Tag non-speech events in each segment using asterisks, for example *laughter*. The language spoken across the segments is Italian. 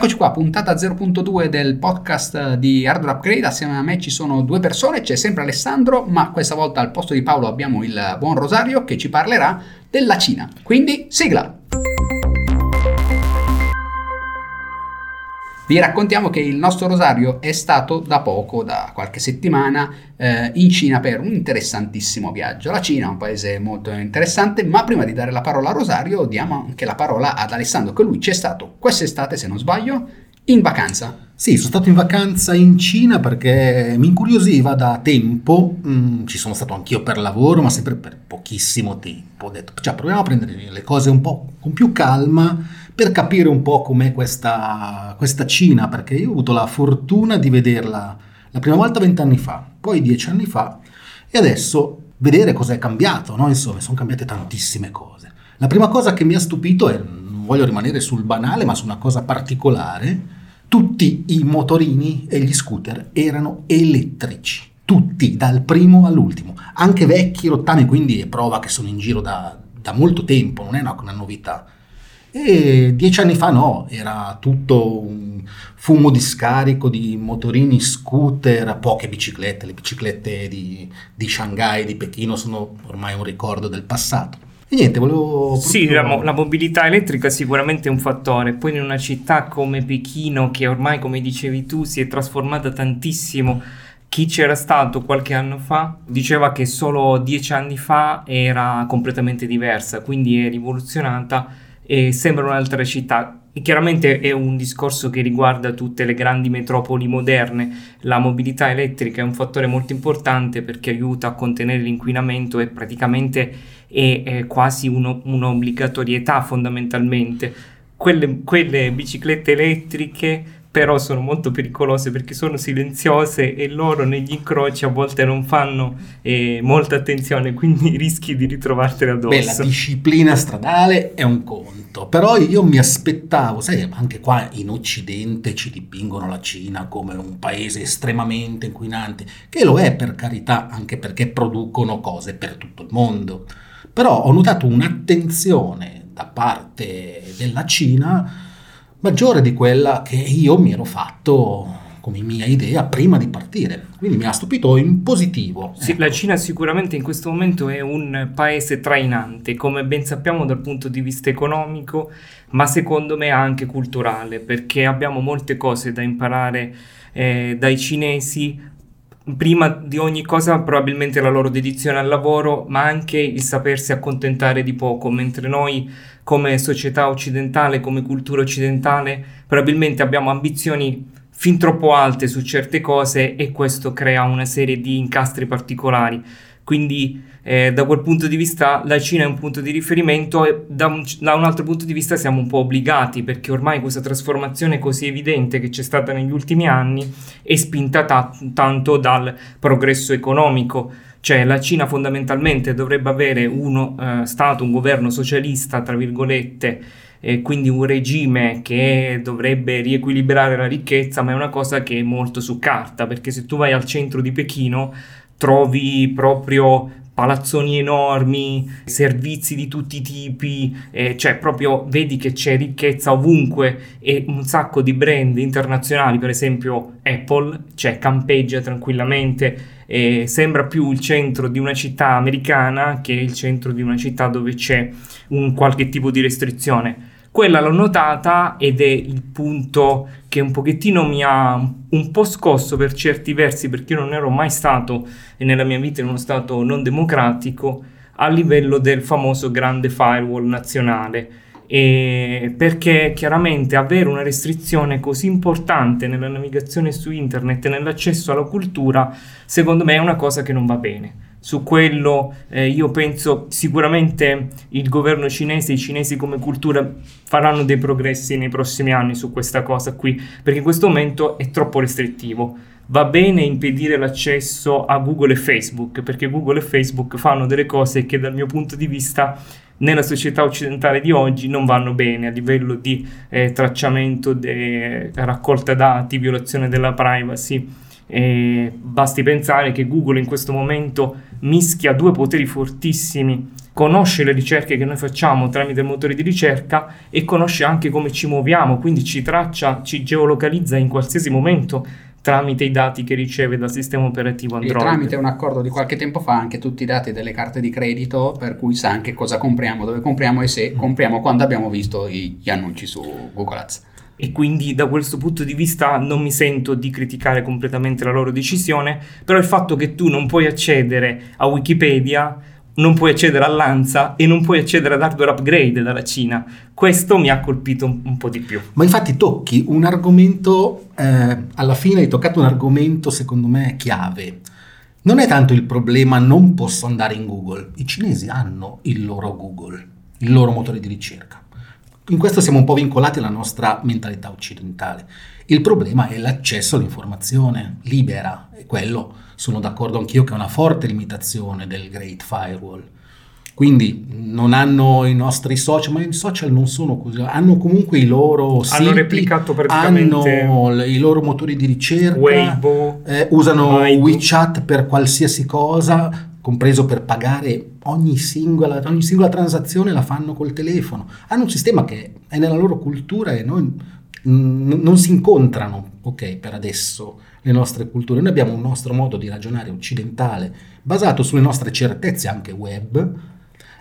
Eccoci qua, puntata 0.2 del podcast di Hardware Upgrade. Assieme a me ci sono due persone, c'è sempre Alessandro, ma questa volta al posto di Paolo abbiamo il buon Rosario che ci parlerà della Cina. Quindi, sigla! Vi raccontiamo che il nostro Rosario è stato da poco, da qualche settimana, eh, in Cina per un interessantissimo viaggio. La Cina è un paese molto interessante, ma prima di dare la parola a Rosario diamo anche la parola ad Alessandro, che lui c'è stato quest'estate, se non sbaglio, in vacanza. Sì, sono stato in vacanza in Cina perché mi incuriosiva da tempo, mm, ci sono stato anch'io per lavoro, ma sempre per pochissimo tempo. Ho detto, cioè, proviamo a prendere le cose un po' con più calma per capire un po' com'è questa, questa Cina, perché io ho avuto la fortuna di vederla la prima volta vent'anni fa, poi dieci anni fa e adesso vedere cosa è cambiato, no? insomma sono cambiate tantissime cose. La prima cosa che mi ha stupito è, non voglio rimanere sul banale, ma su una cosa particolare, tutti i motorini e gli scooter erano elettrici, tutti, dal primo all'ultimo, anche vecchi, rottami, quindi è prova che sono in giro da, da molto tempo, non è una, una novità. E dieci anni fa no, era tutto un fumo di scarico di motorini, scooter, poche biciclette. Le biciclette di, di Shanghai, di Pechino sono ormai un ricordo del passato. E niente, volevo... Sì, la, la, mobilità elettrica è sicuramente un fattore. Poi in una città come Pechino, che ormai, come dicevi tu, si è trasformata tantissimo, chi c'era stato qualche anno fa diceva che solo dieci anni fa era completamente diversa, quindi è rivoluzionata e sembra un'altra città. Chiaramente è un discorso che riguarda tutte le grandi metropoli moderne. La mobilità elettrica è un fattore molto importante perché aiuta a contenere l'inquinamento e praticamente è, è quasi uno, un'obbligatorietà fondamentalmente. Quelle, quelle biciclette elettriche però sono molto pericolose perché sono silenziose e loro negli incroci a volte non fanno eh, molta attenzione, *laughs* quindi rischi di ritrovartele addosso. Beh, la disciplina stradale è un conto, però io mi aspettavo, sai, anche qua in Occidente ci dipingono la Cina come un paese estremamente inquinante, che lo è per carità, anche perché producono cose per tutto il mondo. Però ho notato un'attenzione da parte della Cina maggiore di quella che io mi ero fatto come mia idea prima di partire. Quindi mi ha stupito in positivo. Sì, ecco. la Cina sicuramente in questo momento è un paese trainante, come ben sappiamo dal punto di vista economico, ma secondo me anche culturale, perché abbiamo molte cose da imparare eh, dai cinesi. Prima di ogni cosa probabilmente la loro dedizione al lavoro, ma anche il sapersi accontentare di poco, mentre noi come società occidentale, come cultura occidentale, probabilmente abbiamo ambizioni fin troppo alte su certe cose e questo crea una serie di incastri particolari. Quindi eh, da quel punto di vista la Cina è un punto di riferimento e da un, da un, altro punto di vista siamo un po' obbligati perché ormai questa trasformazione così evidente che c'è stata negli ultimi anni è spinta ta- tanto dal progresso economico cioè la Cina fondamentalmente dovrebbe avere uno eh, Stato, un governo socialista, tra virgolette, e quindi un regime che dovrebbe riequilibrare la ricchezza, ma è una cosa che è molto su carta, perché se tu vai al centro di Pechino trovi proprio palazzoni enormi, servizi di tutti i tipi, eh, cioè proprio vedi che c'è ricchezza ovunque e un sacco di brand internazionali, per esempio Apple, cioè campeggia tranquillamente e sembra più il centro di una città americana che il centro di una città dove c'è un qualche tipo di restrizione. Quella l'ho notata ed è il punto che un pochettino mi ha un po' scosso per certi versi perché io non ero mai stato nella mia vita in uno stato non democratico a livello del famoso grande firewall nazionale e perché chiaramente avere una restrizione così importante nella navigazione su internet e nell'accesso alla cultura, secondo me è una cosa che non va bene. Su quello eh, io penso sicuramente il governo cinese, i cinesi come cultura faranno dei progressi nei prossimi anni su questa cosa qui, perché in questo momento è troppo restrittivo. Va bene impedire l'accesso a Google e Facebook, perché Google e Facebook fanno delle cose che dal mio punto di vista nella società occidentale di oggi non vanno bene a livello di eh, tracciamento, de, raccolta dati, violazione della privacy. E basti pensare che Google in questo momento mischia due poteri fortissimi conosce le ricerche che noi facciamo tramite il motore di ricerca e conosce anche come ci muoviamo, quindi ci traccia, ci geolocalizza in qualsiasi momento tramite i dati che riceve dal sistema operativo Android. E tramite un accordo di qualche tempo fa anche tutti i dati delle carte di credito per cui sa anche cosa compriamo, dove compriamo e se compriamo quando abbiamo visto gli annunci su Google Ads e quindi da questo punto di vista non mi sento di criticare completamente la loro decisione, però il fatto che tu non puoi accedere a Wikipedia, non puoi accedere all'ANSA e non puoi accedere ad hardware upgrade dalla Cina, questo mi ha colpito un, un po' di più. Ma infatti tocchi un argomento, eh, alla fine hai toccato un argomento secondo me chiave. Non è tanto il problema non posso andare in Google, i cinesi hanno il loro Google, il loro motore di ricerca in questo siamo un po' vincolati alla nostra mentalità occidentale. Il problema è l'accesso all'informazione libera e quello sono d'accordo anch'io che è una forte limitazione del Great Firewall. Quindi non hanno i nostri social, ma i social non sono così, hanno comunque i loro hanno siti, replicato praticamente hanno i loro motori di ricerca, Weibo, eh, usano Baidu. WeChat per qualsiasi cosa, compreso per pagare ogni singola, ogni singola transazione la fanno col telefono. Hanno un sistema che è nella loro cultura e noi mm, non si incontrano, ok, per adesso le nostre culture. Noi abbiamo un nostro modo di ragionare occidentale basato sulle nostre certezze anche web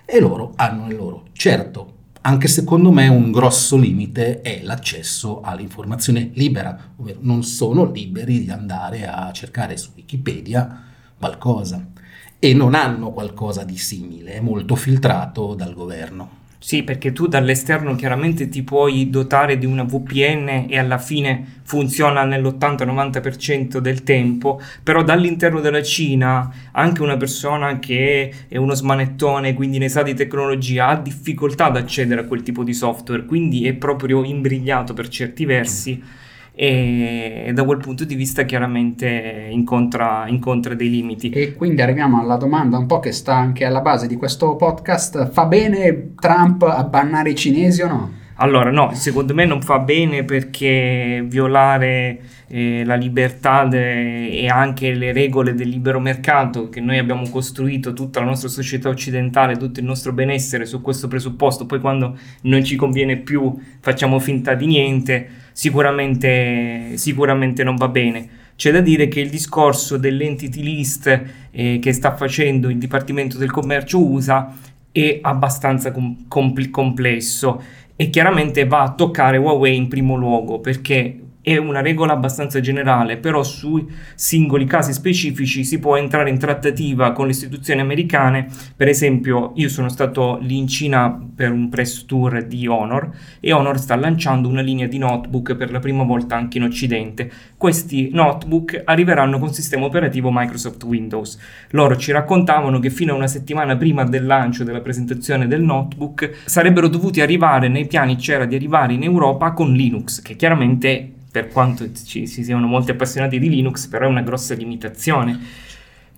e loro hanno le loro. Certo, anche secondo me un grosso limite è l'accesso all'informazione libera, ovvero non sono liberi di andare a cercare su Wikipedia qualcosa e non hanno qualcosa di simile, è molto filtrato dal governo. Sì, perché tu dall'esterno chiaramente ti puoi dotare di una VPN e alla fine funziona nell'80-90% del tempo, però dall'interno della Cina anche una persona che è uno smanettone, quindi ne sa di tecnologia, ha difficoltà ad accedere a quel tipo di software, quindi è proprio imbrigliato per certi versi. Mm e da quel punto di vista chiaramente incontra, incontra, dei limiti. E quindi arriviamo alla domanda un po' che sta anche alla base di questo podcast, fa bene Trump a bannare i cinesi o no? Allora no, secondo me non fa bene perché violare eh, la libertà de- e anche le regole del libero mercato che noi abbiamo costruito tutta la nostra società occidentale, tutto il nostro benessere su questo presupposto, poi quando non ci conviene più facciamo finta di niente, sicuramente, sicuramente non va bene. C'è da dire che il discorso dell'entity list eh, che sta facendo il Dipartimento del Commercio USA è abbastanza com- compl- complesso e chiaramente va a toccare Huawei in primo luogo perché è una regola abbastanza generale, però sui singoli casi specifici si può entrare in trattativa con le istituzioni americane. Per esempio, io sono stato lì in Cina per un press tour di Honor e Honor sta lanciando una linea di notebook per la prima volta anche in Occidente. Questi notebook arriveranno con sistema operativo Microsoft Windows. Loro ci raccontavano che fino a una settimana prima del lancio della presentazione del notebook sarebbero dovuti arrivare nei piani c'era di arrivare in Europa con Linux, che chiaramente per quanto ci, ci siano molti appassionati di Linux, però è una grossa limitazione.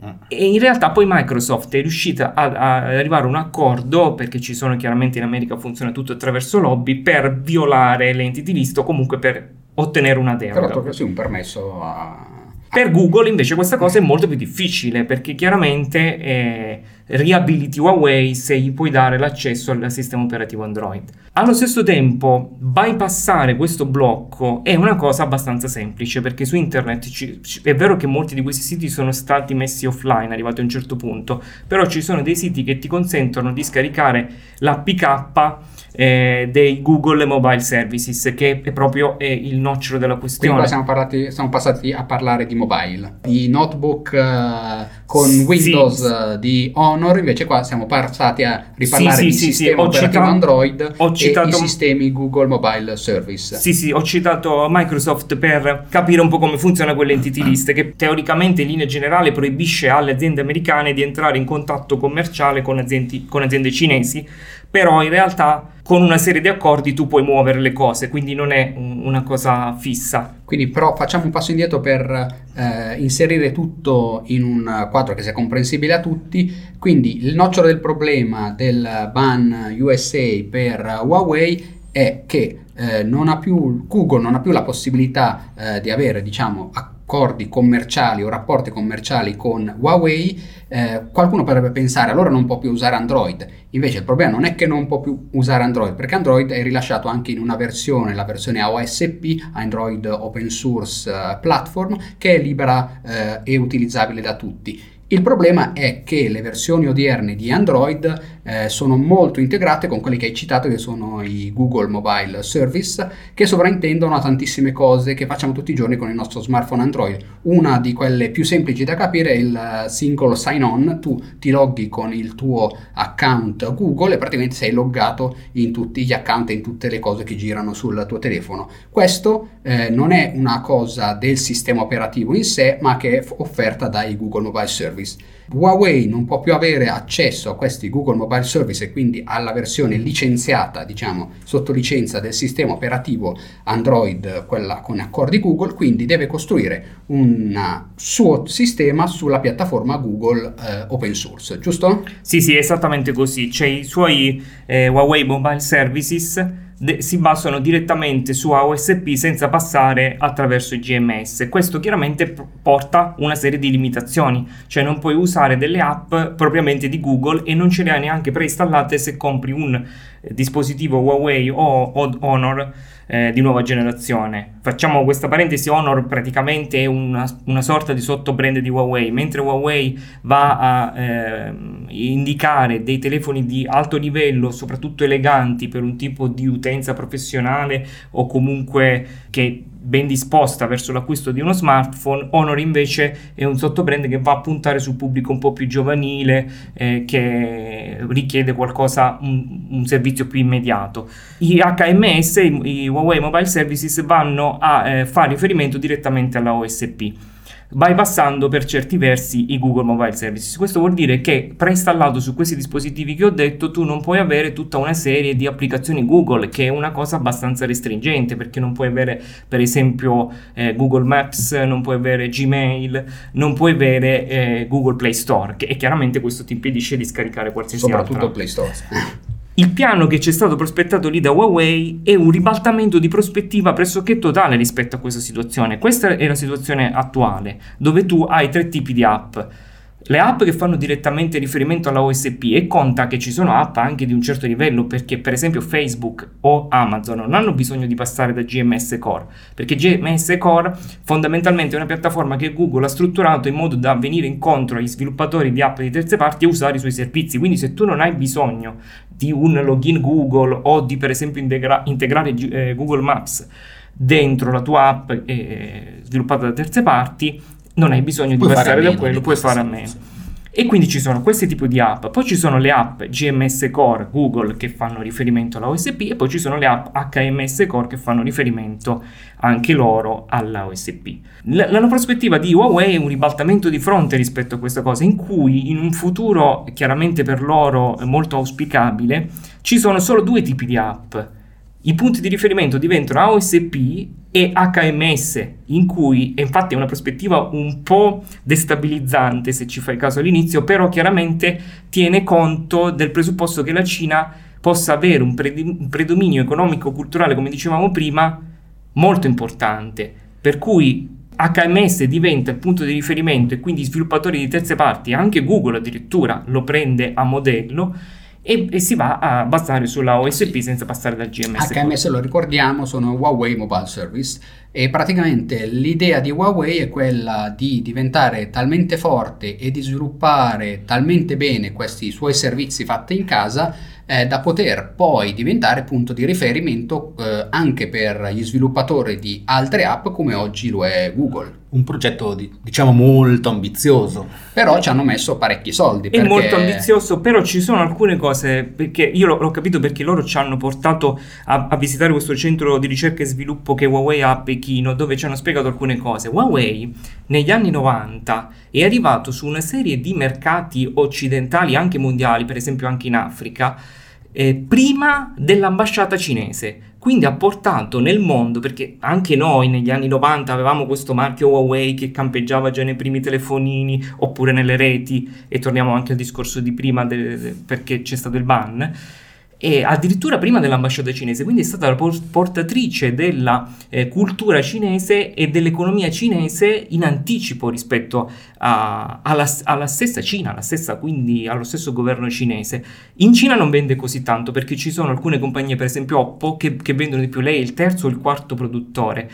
Ah. E in realtà poi Microsoft è riuscita ad arrivare a un accordo, perché ci sono chiaramente in America funziona tutto attraverso lobby, per violare l'entity list o comunque per ottenere una deroga. Però così un permesso a... Per Google invece questa cosa è molto più difficile perché chiaramente eh, riabiliti Huawei se gli puoi dare l'accesso al sistema operativo Android. Allo stesso tempo, bypassare questo blocco è una cosa abbastanza semplice perché su internet ci, è vero che molti di questi siti sono stati messi offline arrivati a un certo punto, però ci sono dei siti che ti consentono di scaricare l'APK eh, dei Google Mobile Services, che è proprio è il nocciolo della questione. Quindi siamo, parlati, siamo, passati a parlare di mobile, di notebook uh, con Windows sì. uh, di Honor, invece qua siamo passati a riparlare sì, di sì, sistema operativo citato, Android ho citato, e i sistemi Google Mobile Service. Sì, sì, ho citato Microsoft per capire un po' come funziona quell'entity list, che teoricamente in linea generale proibisce alle aziende americane di entrare in contatto commerciale con aziende, con aziende cinesi, però in realtà con una serie di accordi tu puoi muovere le cose, quindi non è un, una cosa fissa. Quindi però facciamo un passo indietro per eh, inserire tutto in un quadro che sia comprensibile a tutti, quindi il nocciolo del problema del ban USA per Huawei è che eh, non più, Google non ha più la possibilità eh, di avere diciamo, accordi commerciali o rapporti commerciali con Huawei, eh, qualcuno potrebbe pensare allora non può più usare Android. Invece il problema non è che non può più usare Android, perché Android è rilasciato anche in una versione, la versione OSP, Android Open Source uh, Platform, che è libera uh, e utilizzabile da tutti. Il problema è che le versioni odierne di Android eh, sono molto integrate con quelli che hai citato, che sono i Google Mobile Service, che sovraintendono a tantissime cose che facciamo tutti i giorni con il nostro smartphone Android. Una di quelle più semplici da capire è il single sign-on. Tu ti loghi con il tuo account Google e praticamente sei loggato in tutti gli account e in tutte le cose che girano sul tuo telefono. Questo eh, non è una cosa del sistema operativo in sé, ma che è offerta dai Google Mobile Service service. Huawei non può più avere accesso a questi Google Mobile Service e quindi alla versione licenziata, diciamo, sotto licenza del sistema operativo Android, quella con accordi Google, quindi deve costruire un suo sistema sulla piattaforma Google eh, open source, giusto? Sì, sì, esattamente così. C'è i suoi eh, Huawei Mobile Services de- si basano direttamente su AOSP senza passare attraverso il GMS. Questo chiaramente p- porta una serie di limitazioni, cioè non puoi usare delle app propriamente di Google e non ce le hai neanche preinstallate se compri un dispositivo Huawei o, o Honor eh, di nuova generazione. Facciamo questa parentesi, Honor praticamente è una, una sorta di sottobrand di Huawei, mentre Huawei va a eh, indicare dei telefoni di alto livello, soprattutto eleganti per un tipo di utenza professionale o comunque che ben disposta verso l'acquisto di uno smartphone, Honor invece è un sottobrand che va a puntare sul pubblico un po' più giovanile, eh, che richiede qualcosa, un, un, servizio più immediato. I HMS, i, i Huawei Mobile Services, vanno a eh, fare riferimento direttamente alla OSP bypassando per certi versi i Google Mobile Services. Questo vuol dire che preinstallato su questi dispositivi che ho detto tu non puoi avere tutta una serie di applicazioni Google, che è una cosa abbastanza restringente perché non puoi avere per esempio eh, Google Maps, non puoi avere Gmail, non puoi avere eh, Google Play Store, che, e chiaramente questo ti impedisce di scaricare qualsiasi Soprattutto altra. Play Store. Il piano che ci è stato prospettato lì da Huawei è un ribaltamento di prospettiva pressoché totale rispetto a questa situazione. Questa è la situazione attuale, dove tu hai tre tipi di app. Le app che fanno direttamente riferimento alla OSP e conta che ci sono app anche di un certo livello perché per esempio Facebook o Amazon non hanno bisogno di passare da GMS Core perché GMS Core fondamentalmente è una piattaforma che Google ha strutturato in modo da venire incontro agli sviluppatori di app di terze parti e usare i suoi servizi. Quindi se tu non hai bisogno di un login Google o di per esempio integra- integrare eh, Google Maps dentro la tua app eh, sviluppata da terze parti non hai bisogno puoi di passare da quello, puoi fare a meno. E quindi ci sono questi tipi di app, poi ci sono le app GMS Core Google che fanno riferimento alla OSP e poi ci sono le app HMS Core che fanno riferimento anche loro alla OSP. La, la prospettiva di Huawei è un ribaltamento di fronte rispetto a questa cosa, in cui in un futuro chiaramente per loro molto auspicabile ci sono solo due tipi di app i punti di riferimento diventano AOSP e HMS, in cui infatti è una prospettiva un po' destabilizzante se ci fai caso all'inizio, però chiaramente tiene conto del presupposto che la Cina possa avere un, pre- un predominio economico-culturale, come dicevamo prima, molto importante. Per cui HMS diventa il punto di riferimento e quindi sviluppatori di terze parti, anche Google addirittura lo prende a modello e, e, si va a basare sulla OSP senza passare dal GMS. HMS lo ricordiamo sono Huawei Mobile Service e praticamente l'idea di Huawei è quella di diventare talmente forte e di sviluppare talmente bene questi suoi servizi fatti in casa eh, da poter poi diventare punto di riferimento eh, anche per gli sviluppatori di altre app come oggi lo è Google. Un progetto di, diciamo molto ambizioso. Però ci hanno messo parecchi soldi. È perché... molto ambizioso, però ci sono alcune cose, perché io l'ho, l'ho capito perché loro ci hanno portato a, a, visitare questo centro di ricerca e sviluppo che Huawei ha a Pechino, dove ci hanno spiegato alcune cose. Huawei negli anni 90 è arrivato su una serie di mercati occidentali, anche mondiali, per esempio anche in Africa, eh, prima dell'ambasciata cinese. Quindi ha portato nel mondo, perché anche noi negli anni 90 avevamo questo marchio Huawei che campeggiava già nei primi telefonini oppure nelle reti, e torniamo anche al discorso di prima de, perché c'è stato il ban. E addirittura prima dell'ambasciata cinese, quindi è stata la portatrice della eh, cultura cinese e dell'economia cinese in anticipo rispetto a, alla, alla, stessa Cina, alla stessa, quindi allo stesso governo cinese. In Cina non vende così tanto perché ci sono alcune compagnie, per esempio Oppo, che, che vendono di più, lei è il terzo o il quarto produttore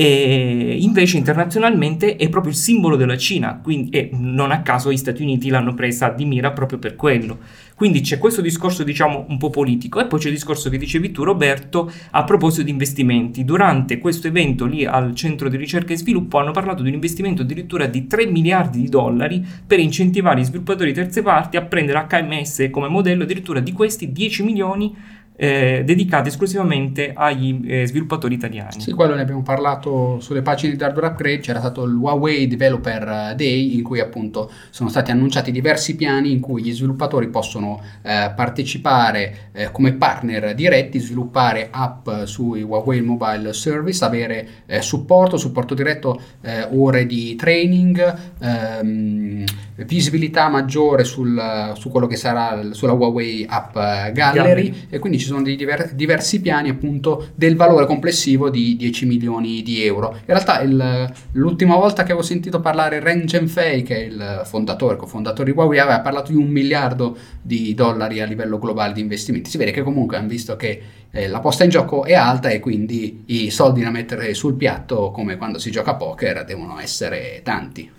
e invece internazionalmente è proprio il simbolo della Cina, quindi, e non a caso gli Stati Uniti l'hanno presa di mira proprio per quello. Quindi c'è questo discorso, diciamo, un po' politico e poi c'è il discorso che dicevi tu, Roberto, a proposito di investimenti. Durante questo evento lì al Centro di Ricerca e Sviluppo hanno parlato di un investimento addirittura di 3 miliardi di dollari per incentivare gli sviluppatori terze parti a prendere HMS come modello, addirittura di questi 10 milioni eh, dedicate esclusivamente agli eh, sviluppatori italiani. Sì, quello ne abbiamo parlato sulle pagine di Hardware Upgrade, c'era stato il Huawei Developer Day in cui appunto sono stati annunciati diversi piani in cui gli sviluppatori possono eh, partecipare eh, come partner diretti, sviluppare app sui Huawei Mobile Service, avere eh, supporto, supporto diretto, eh, ore di training, ehm, visibilità maggiore sul, su quello che sarà sulla Huawei App Gallery, Gallery. e quindi ci sono dei diver- diversi piani appunto del valore complessivo di 10 milioni di euro. In realtà il, l'ultima volta che avevo sentito parlare Ren Zhengfei, che è il fondatore, cofondatore di Huawei, aveva parlato di un miliardo di dollari a livello globale di investimenti. Si vede che comunque hanno visto che eh, la posta in gioco è alta e quindi i soldi da mettere sul piatto, come quando si gioca a poker, devono essere tanti.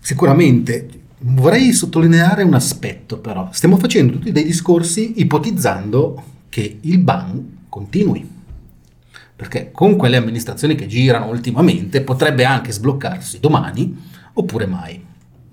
Sicuramente. Vorrei sottolineare un aspetto però. Stiamo facendo tutti dei discorsi ipotizzando che il ban continui. Perché con quelle amministrazioni che girano ultimamente potrebbe anche sbloccarsi domani oppure mai.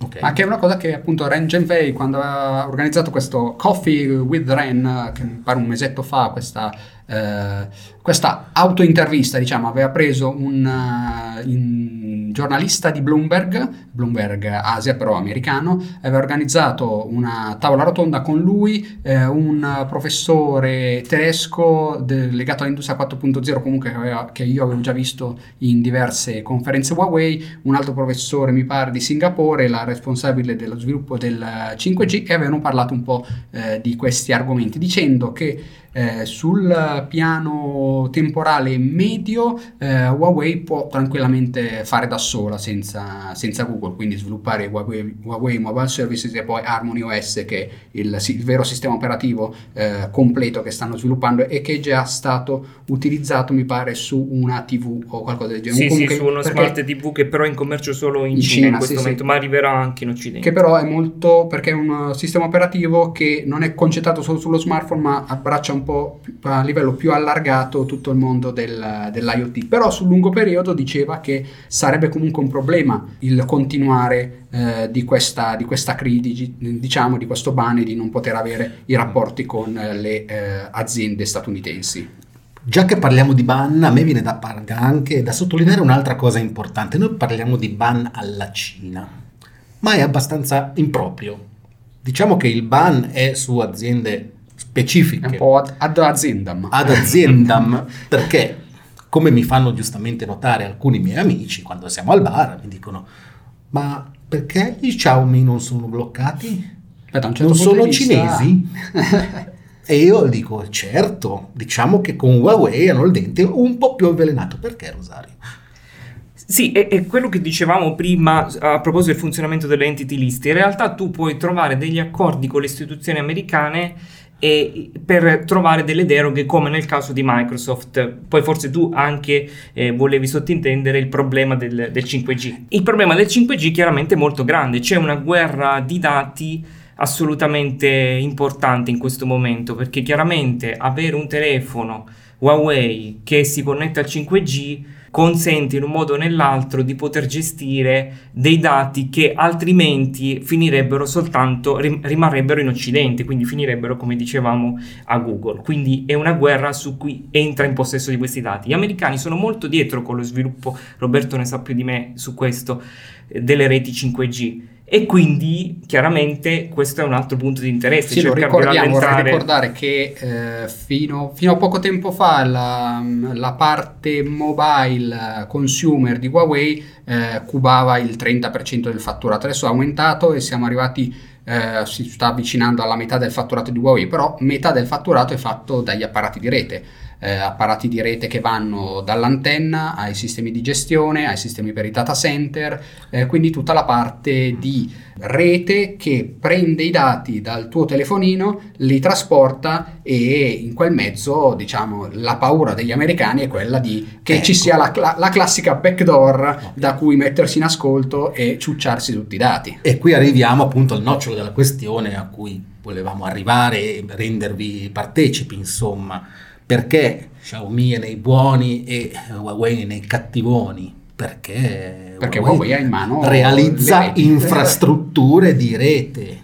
Okay. Ma che è una cosa che appunto Ren Genvei quando ha organizzato questo Coffee with Ren, che mi pare un mesetto fa, questa eh, questa autointervista, diciamo, aveva preso un uh, giornalista di Bloomberg, Bloomberg Asia però americano, aveva organizzato una tavola rotonda con lui, eh, un professore tedesco de- legato all'industria 4.0 comunque che, aveva, che, io avevo già visto in diverse conferenze Huawei, un altro professore mi pare di Singapore, la responsabile dello sviluppo del 5G e avevano parlato un po' eh, di questi argomenti dicendo che eh, sul piano temporale medio eh, Huawei può tranquillamente fare da sola senza, senza Google, quindi sviluppare Huawei, Huawei, Mobile Services e poi Harmony OS che è il, il vero sistema operativo eh, completo che stanno sviluppando e che è già stato utilizzato mi pare su una TV o qualcosa del genere. Sì, Comunque, sì, su uno smart TV che però è in commercio solo in, in Cina, Cina, in questo sì, momento, sì. ma arriverà anche in Occidente. Che però è molto perché è un sistema operativo che non è concentrato solo sullo smartphone ma abbraccia un un po' a livello più allargato tutto il mondo del, dell'IoT, però sul lungo periodo diceva che sarebbe comunque un problema il continuare eh, di, questa, di questa crisi, diciamo di questo ban e di non poter avere i rapporti con le eh, aziende statunitensi. Già che parliamo di ban, a me viene da, anche da sottolineare un'altra cosa importante. Noi parliamo di ban alla Cina, ma è abbastanza improprio. Diciamo che il ban è su aziende specifiche. Un po' ad, ad aziendam. Ad aziendam, perché come mi fanno giustamente notare alcuni miei amici quando siamo al bar, mi dicono, ma perché gli Xiaomi non sono bloccati? Certo non sono vista... cinesi? *laughs* e io dico, certo, diciamo che con Huawei hanno il dente un po' più avvelenato. Perché Rosario? Sì, è, è, quello che dicevamo prima a proposito del funzionamento delle entity list. In realtà tu puoi trovare degli accordi con le istituzioni americane e per trovare delle deroghe come nel caso di Microsoft. Poi forse tu anche eh, volevi sottintendere il problema del, del 5G. Il problema del 5G chiaramente è molto grande, c'è una guerra di dati assolutamente importante in questo momento perché chiaramente avere un telefono Huawei che si connette al 5G consente in un modo o nell'altro di poter gestire dei dati che altrimenti finirebbero soltanto, rimarrebbero in Occidente, quindi finirebbero come dicevamo a Google. Quindi è una guerra su cui entra in possesso di questi dati. Gli americani sono molto dietro con lo sviluppo, Roberto ne sa più di me su questo, delle reti 5G e quindi chiaramente questo è un altro punto di interesse. Sì, lo ricordiamo, vorrei ricordare che eh, fino, fino, a poco tempo fa la, la, parte mobile consumer di Huawei eh, cubava il 30% del fatturato, adesso è aumentato e siamo arrivati eh, si sta avvicinando alla metà del fatturato di Huawei, però metà del fatturato è fatto dagli apparati di rete eh, apparati di rete che vanno dall'antenna ai sistemi di gestione, ai sistemi per i data center, eh, quindi tutta la parte di rete che prende i dati dal tuo telefonino, li trasporta e in quel mezzo, diciamo, la paura degli americani è quella di che ecco. ci sia la, la, la, classica backdoor da cui mettersi in ascolto e ciucciarsi tutti i dati. E qui arriviamo appunto al nocciolo della questione a cui volevamo arrivare e rendervi partecipi, insomma perché? Xiaomi è nei buoni e Huawei nei cattivoni? Perché, perché Huawei, Huawei ha in mano realizza infrastrutture di rete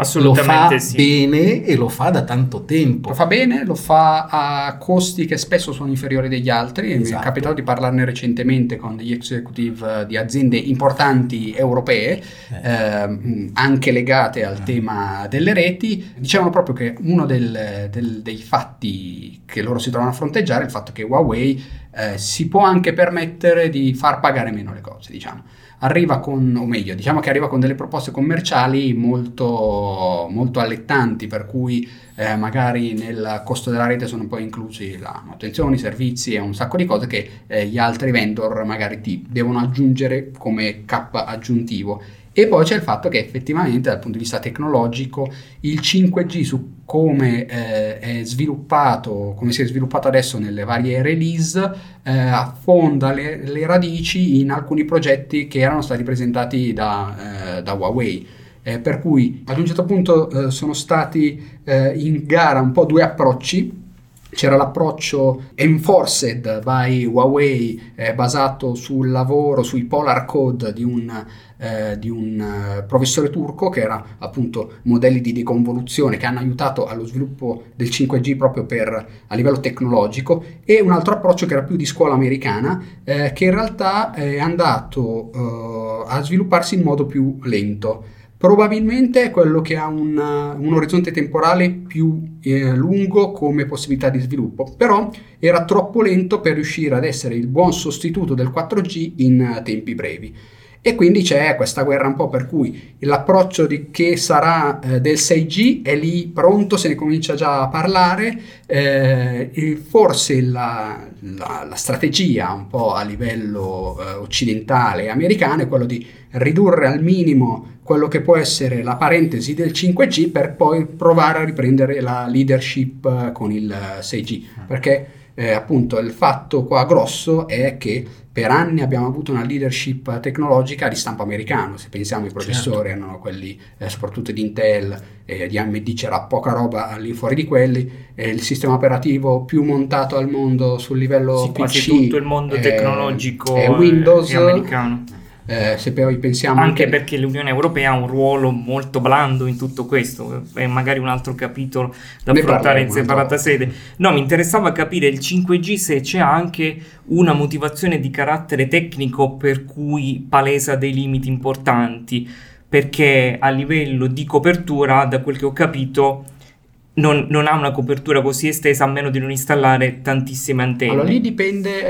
Assolutamente lo fa sì. bene e lo fa da tanto tempo. Lo fa bene, lo fa a costi che spesso sono inferiori degli altri. Esatto. Mi è esatto. capitato di parlarne recentemente con degli executive di aziende importanti europee, eh. eh, anche legate al eh. tema delle reti. Dicevano proprio che uno del, del, dei fatti che loro si trovano a fronteggiare è il fatto che Huawei eh, si può anche permettere di far pagare meno le cose, diciamo arriva con, o meglio, diciamo che arriva con delle proposte commerciali molto, molto allettanti, per cui eh, magari nel costo della rete sono poi inclusi la manutenzione, i servizi e un sacco di cose che eh, gli altri vendor magari ti devono aggiungere come K aggiuntivo e poi c'è il fatto che effettivamente dal punto di vista tecnologico il 5G su come eh, è sviluppato, come si è sviluppato adesso nelle varie release, eh, affonda le, le, radici in alcuni progetti che erano stati presentati da, eh, da Huawei. Eh, per cui ad un certo punto eh, sono stati eh, in gara un po' due approcci c'era l'approccio enforced by Huawei eh, basato sul lavoro, sui polar code di un, eh, di un uh, professore turco che era appunto modelli di deconvoluzione che hanno aiutato allo sviluppo del 5G proprio per, a livello tecnologico e un altro approccio che era più di scuola americana eh, che in realtà è andato uh, a svilupparsi in modo più lento. Probabilmente è quello che ha un, un orizzonte temporale più eh, lungo come possibilità di sviluppo, però era troppo lento per riuscire ad essere il buon sostituto del 4G in tempi brevi. E quindi c'è questa guerra un po' per cui l'approccio di che sarà eh, del 6G è lì pronto, se ne comincia già a parlare, eh, forse la, la, la, strategia un po' a livello eh, occidentale e americano è quello di ridurre al minimo quello che può essere la parentesi del 5G per poi provare a riprendere la leadership eh, con il 6G, perché eh, appunto il fatto qua grosso è che per anni abbiamo avuto una leadership tecnologica di stampo americano, se pensiamo ai processori certo. erano quelli eh, soprattutto di Intel e di AMD c'era poca roba all'infuori di quelli, eh, il sistema operativo più montato al mondo sul livello sì, PC, tutto il mondo tecnologico è Windows, è americano eh, se poi pensiamo anche che... perché l'Unione Europea ha un ruolo molto blando in tutto questo, è magari un altro capitolo da ne affrontare in separata sede. No, mi interessava capire il 5G se c'è anche una motivazione di carattere tecnico per cui palesa dei limiti importanti, perché a livello di copertura, da quel che ho capito, non, non, ha una copertura così estesa a meno di non installare tantissime antenne. Allora lì dipende,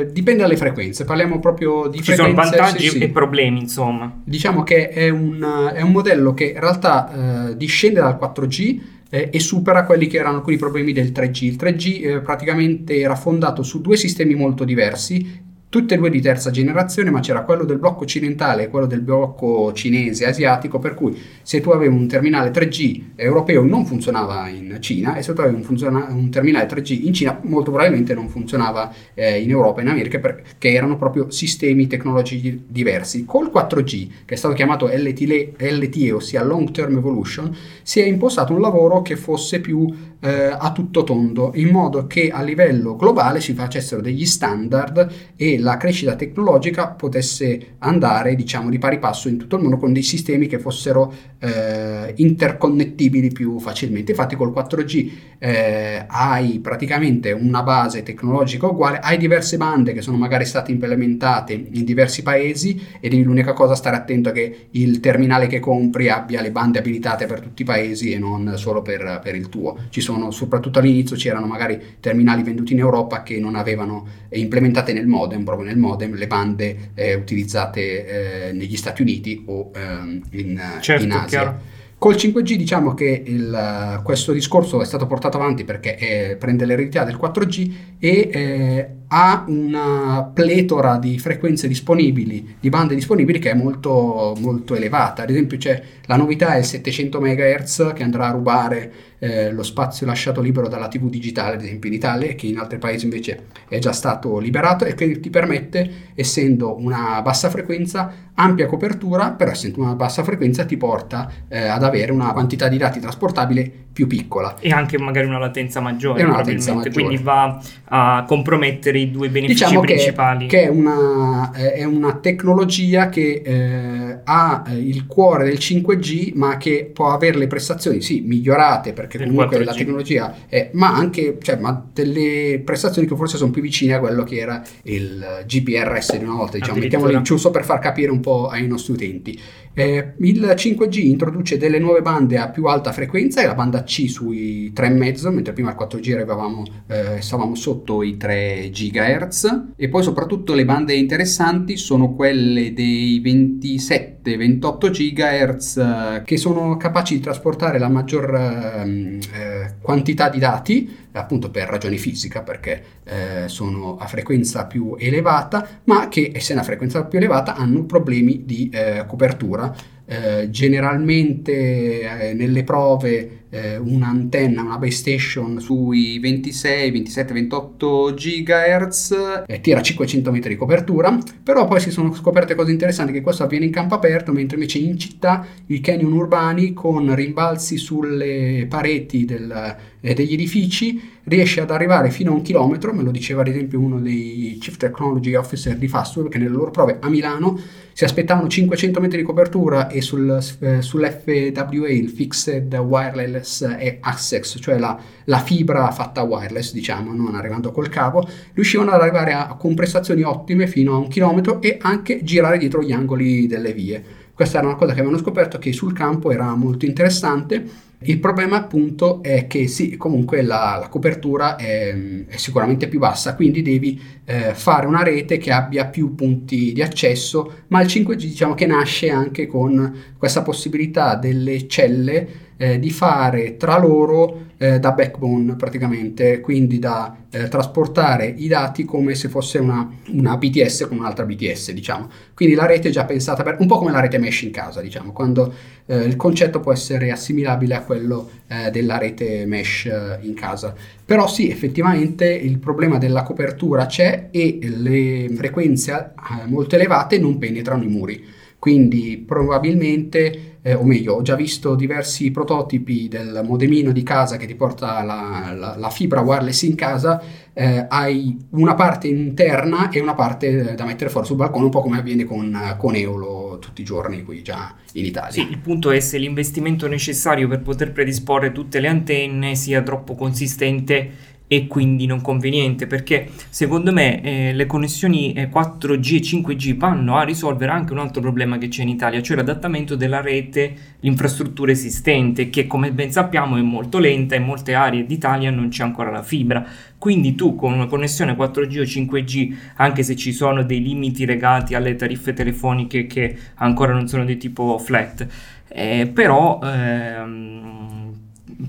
eh, dipende dalle frequenze, parliamo proprio di Ci frequenze. Ci sono vantaggi sì, e problemi insomma. Diciamo che è un, è un modello che in realtà eh, discende dal 4G eh, e supera quelli che erano alcuni problemi del 3G. Il 3G eh, praticamente era fondato su due sistemi molto diversi tutte e due di terza generazione, ma c'era quello del blocco occidentale e quello del blocco cinese asiatico, per cui se tu avevi un terminale 3G europeo non funzionava in Cina e se tu avevi un, funziona- un terminale 3G in Cina molto probabilmente non funzionava eh, in Europa e in America perché erano proprio sistemi tecnologici diversi. Col 4G, che è stato chiamato LTE, LTE ossia Long Term Evolution, si è impostato un lavoro che fosse più eh, a tutto tondo, in modo che a livello globale si facessero degli standard e la crescita tecnologica potesse andare, diciamo, di pari passo in tutto il mondo con dei sistemi che fossero eh, interconnettibili più facilmente. Infatti col 4G eh, hai praticamente una base tecnologica uguale, hai diverse bande che sono magari state implementate in diversi paesi e devi l'unica cosa stare attento è che il terminale che compri abbia le bande abilitate per tutti i paesi e non solo per, per il tuo. Ci sono soprattutto all'inizio c'erano magari terminali venduti in Europa che non avevano implementate nel modem, proprio nel modem, le bande eh, utilizzate eh, negli Stati Uniti o ehm, in, certo, in, Asia. Chiaro. Col 5G diciamo che il, questo discorso è stato portato avanti perché è, prende l'eredità del 4G e eh, ha una pletora di frequenze disponibili, di bande disponibili che è molto, molto elevata. Ad esempio c'è la novità è il 700 MHz che andrà a rubare eh, lo spazio lasciato libero dalla TV digitale, ad esempio in Italia, che in altri paesi invece è già stato liberato e che ti permette, essendo una bassa frequenza, ampia copertura, però essendo una bassa frequenza ti porta eh, ad avere una quantità di dati trasportabile più piccola. E anche magari una latenza maggiore, una latenza maggiore. quindi va a compromettere i due benefici diciamo principali. Che, che è, una, è, una, tecnologia che eh, ha il cuore del 5G, ma che può avere le prestazioni, sì, migliorate perché del comunque 4G. la tecnologia è, ma anche cioè, ma delle prestazioni che forse sono più vicine a quello che era il GPRS di una volta, diciamo, mettiamolo in giusto per far capire un po' ai nostri utenti. Eh, il 5G introduce delle nuove bande a più alta frequenza, la banda C sui 3,5, mentre prima al 4G arrivavamo, eh, stavamo sotto i 3 GHz e poi soprattutto le bande interessanti sono quelle dei 27-28 GHz che sono capaci di trasportare la maggior ehm, eh, quantità di dati appunto per ragioni fisiche perché eh, sono a frequenza più elevata ma che essendo a frequenza più elevata hanno problemi di eh, copertura. Eh, generalmente eh, nelle prove eh, un'antenna, una base station sui 26, 27, 28 GHz eh, tira 500 metri di copertura, però poi si sono scoperte cose interessanti che questo avviene in campo aperto, mentre invece in città i canyon urbani con rimbalzi sulle pareti del, degli edifici riesce ad arrivare fino a un chilometro, me lo diceva ad esempio uno dei Chief Technology Officer di Fastweb che nelle loro prove a Milano si aspettavano 500 metri di copertura e sul, eh, sull'FWA, il Fixed Wireless Access, cioè la, la, fibra fatta wireless, diciamo, non arrivando col cavo, riuscivano ad arrivare a, a compressazioni ottime fino a un chilometro e anche girare dietro gli angoli delle vie. Questa era una cosa che avevano scoperto che sul campo era molto interessante il problema appunto è che sì, comunque la, la copertura è, è, sicuramente più bassa, quindi devi eh, fare una rete che abbia più punti di accesso, ma il 5G diciamo che nasce anche con questa possibilità delle celle eh, di fare tra loro eh, da backbone praticamente, quindi da eh, trasportare i dati come se fosse una, una, BTS con un'altra BTS, diciamo. Quindi la rete è già pensata per un po' come la rete mesh in casa, diciamo, quando eh, il concetto può essere assimilabile a quello eh, della rete mesh eh, in casa. Però sì, effettivamente il problema della copertura c'è e le frequenze molto elevate non penetrano i muri. Quindi probabilmente, eh, o meglio, ho già visto diversi prototipi del modemino di casa che ti porta la, la, la fibra wireless in casa, eh, hai una parte interna e una parte da mettere fuori sul balcone, un po' come avviene con, con Eolo tutti i giorni qui già in Italia. Sì, il punto è se l'investimento necessario per poter predisporre tutte le antenne sia troppo consistente e quindi non conveniente perché secondo me eh, le connessioni 4G e 5G vanno a risolvere anche un altro problema che c'è in Italia, cioè l'adattamento della rete, l'infrastruttura esistente che come ben sappiamo è molto lenta, in molte aree d'Italia non c'è ancora la fibra, quindi tu con una connessione 4G o 5G, anche se ci sono dei limiti legati alle tariffe telefoniche che ancora non sono di tipo flat, eh, però... Ehm,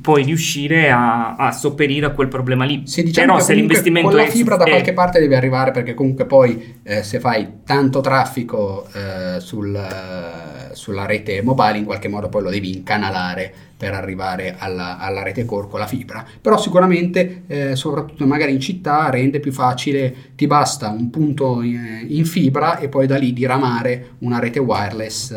puoi riuscire a, a, sopperire a quel problema lì. Sì, diciamo Però se l'investimento con la fibra è... da qualche parte deve arrivare perché comunque poi eh, se fai tanto traffico eh, sul, eh, sulla rete mobile in qualche modo poi lo devi incanalare per arrivare alla, alla rete core con la fibra. Però sicuramente, eh, soprattutto magari in città, rende più facile, ti basta un punto in, in fibra e poi da lì diramare una rete wireless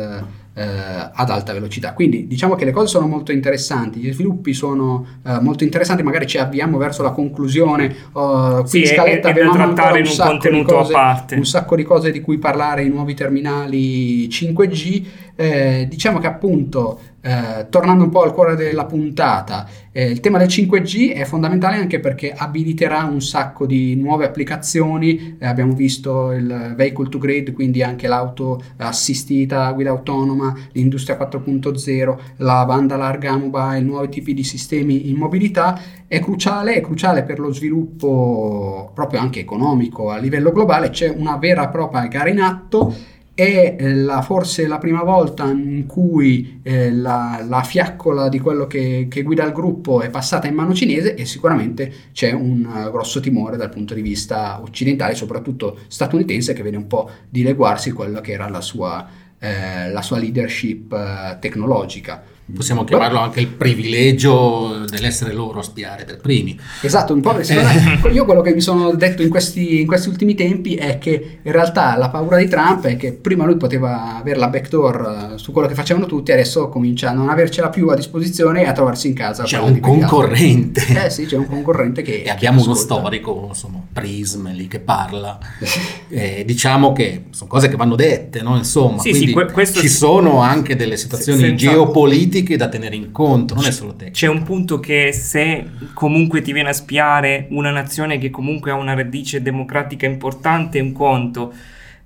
eh, ad alta velocità. Quindi diciamo che le cose sono molto interessanti, gli sviluppi sono eh, molto interessanti, magari ci avviamo verso la conclusione. Uh, sì, in scaletta abbiamo ancora un, un contenuto cose, a parte. Un sacco di cose di cui parlare, i nuovi terminali 5G. Eh, diciamo che appunto eh, tornando un po' al cuore della puntata, eh, il tema del 5G è fondamentale anche perché abiliterà un sacco di nuove applicazioni. Eh, abbiamo visto il vehicle to grid, quindi anche l'auto assistita, guida autonoma, l'industria 4.0, la banda larga mobile, nuovi tipi di sistemi in mobilità. È cruciale, è cruciale per lo sviluppo proprio anche economico a livello globale. C'è una vera e propria gara in atto è eh, la, forse la prima volta in cui eh, la, la, fiaccola di quello che, che, guida il gruppo è passata in mano cinese e sicuramente c'è un uh, grosso timore dal punto di vista occidentale, soprattutto statunitense, che vede un po' dileguarsi quello che era la sua, eh, la sua leadership uh, tecnologica. Possiamo chiamarlo anche il privilegio dell'essere loro a spiare per primi. Esatto, un po'. Eh. *laughs* Io quello che mi sono detto in questi, in questi, ultimi tempi è che in realtà la paura di Trump è che prima lui poteva avere la backdoor eh, su quello che facevano tutti, adesso comincia a non avercela più a disposizione e a trovarsi in casa. C'è un concorrente. Eh sì, c'è un concorrente che... E abbiamo uno storico, insomma, Prism lì che parla. *laughs* eh, diciamo che sono cose che vanno dette, no? Insomma, sì, sì, que- ci sono anche delle situazioni geopolitiche politiche da tenere in conto, non è solo tecnico. C'è un punto che se comunque ti viene a spiare una nazione che comunque ha una radice democratica importante è un conto,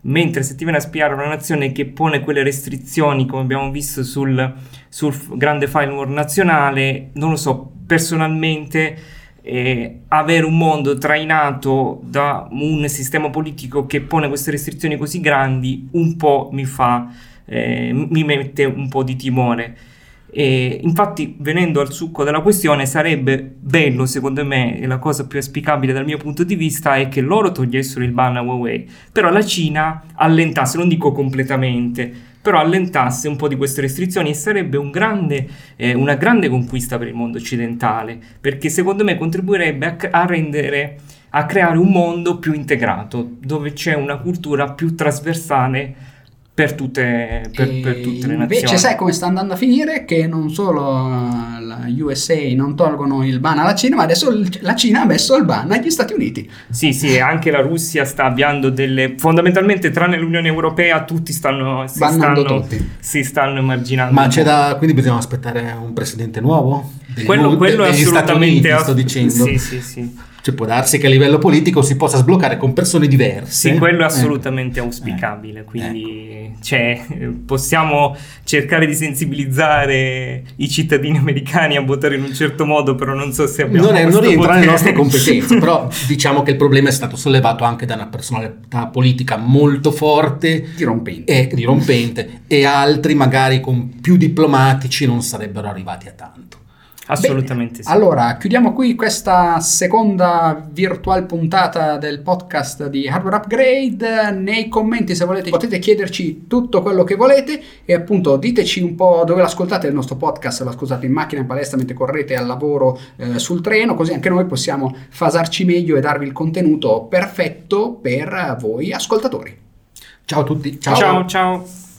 mentre se ti viene a spiare una nazione che pone quelle restrizioni come abbiamo visto sul, sul grande firewall nazionale, non lo so, personalmente... Eh, avere un mondo trainato da un sistema politico che pone queste restrizioni così grandi un po' mi fa eh, mi mette un po' di timore e infatti, venendo al succo della questione, sarebbe bello, secondo me, e la cosa più auspicabile dal mio punto di vista è che loro togliessero il ban a Huawei, però la Cina allentasse, non dico completamente, però allentasse un po' di queste restrizioni e sarebbe un grande, eh, una grande conquista per il mondo occidentale, perché secondo me contribuirebbe a, a rendere a creare un mondo più integrato, dove c'è una cultura più trasversale per tutte, per, per tutte le nazioni. Invece sai come sta andando a finire? Che non solo la USA non tolgono il ban alla Cina, ma adesso la Cina ha messo il ban agli Stati Uniti. Sì, sì, anche la Russia sta avviando delle... fondamentalmente tranne l'Unione Europea tutti stanno... Si stanno, tutti. si stanno emarginando. Ma c'è da... quindi bisogna aspettare un presidente nuovo? Quello, quello è assolutamente... Uniti, sto dicendo. Sì, sì, sì. Cioè può darsi che a livello politico si possa sbloccare con persone diverse. Sì, quello è eh. assolutamente eh. auspicabile, quindi ecco. cioè, possiamo cercare di sensibilizzare i cittadini americani a votare in un certo modo, però non so se abbiamo... Non, è, non rientra nelle nostre competenze, però *laughs* diciamo che il problema è stato sollevato anche da una personalità politica molto forte, dirompente, e, dirompente, e altri magari con più diplomatici non sarebbero arrivati a tanto. Assolutamente Bene. sì. Allora, chiudiamo qui questa seconda virtual puntata del podcast di Hardware Upgrade. Nei commenti, se volete, potete chiederci tutto quello che volete e appunto diteci un po' dove l'ascoltate il nostro podcast, lo ascoltate in macchina, in palestra, mentre correte al lavoro, eh, sul treno, così anche noi possiamo fasarci meglio e darvi il contenuto perfetto per voi ascoltatori. Ciao a tutti. ciao. ciao. ciao.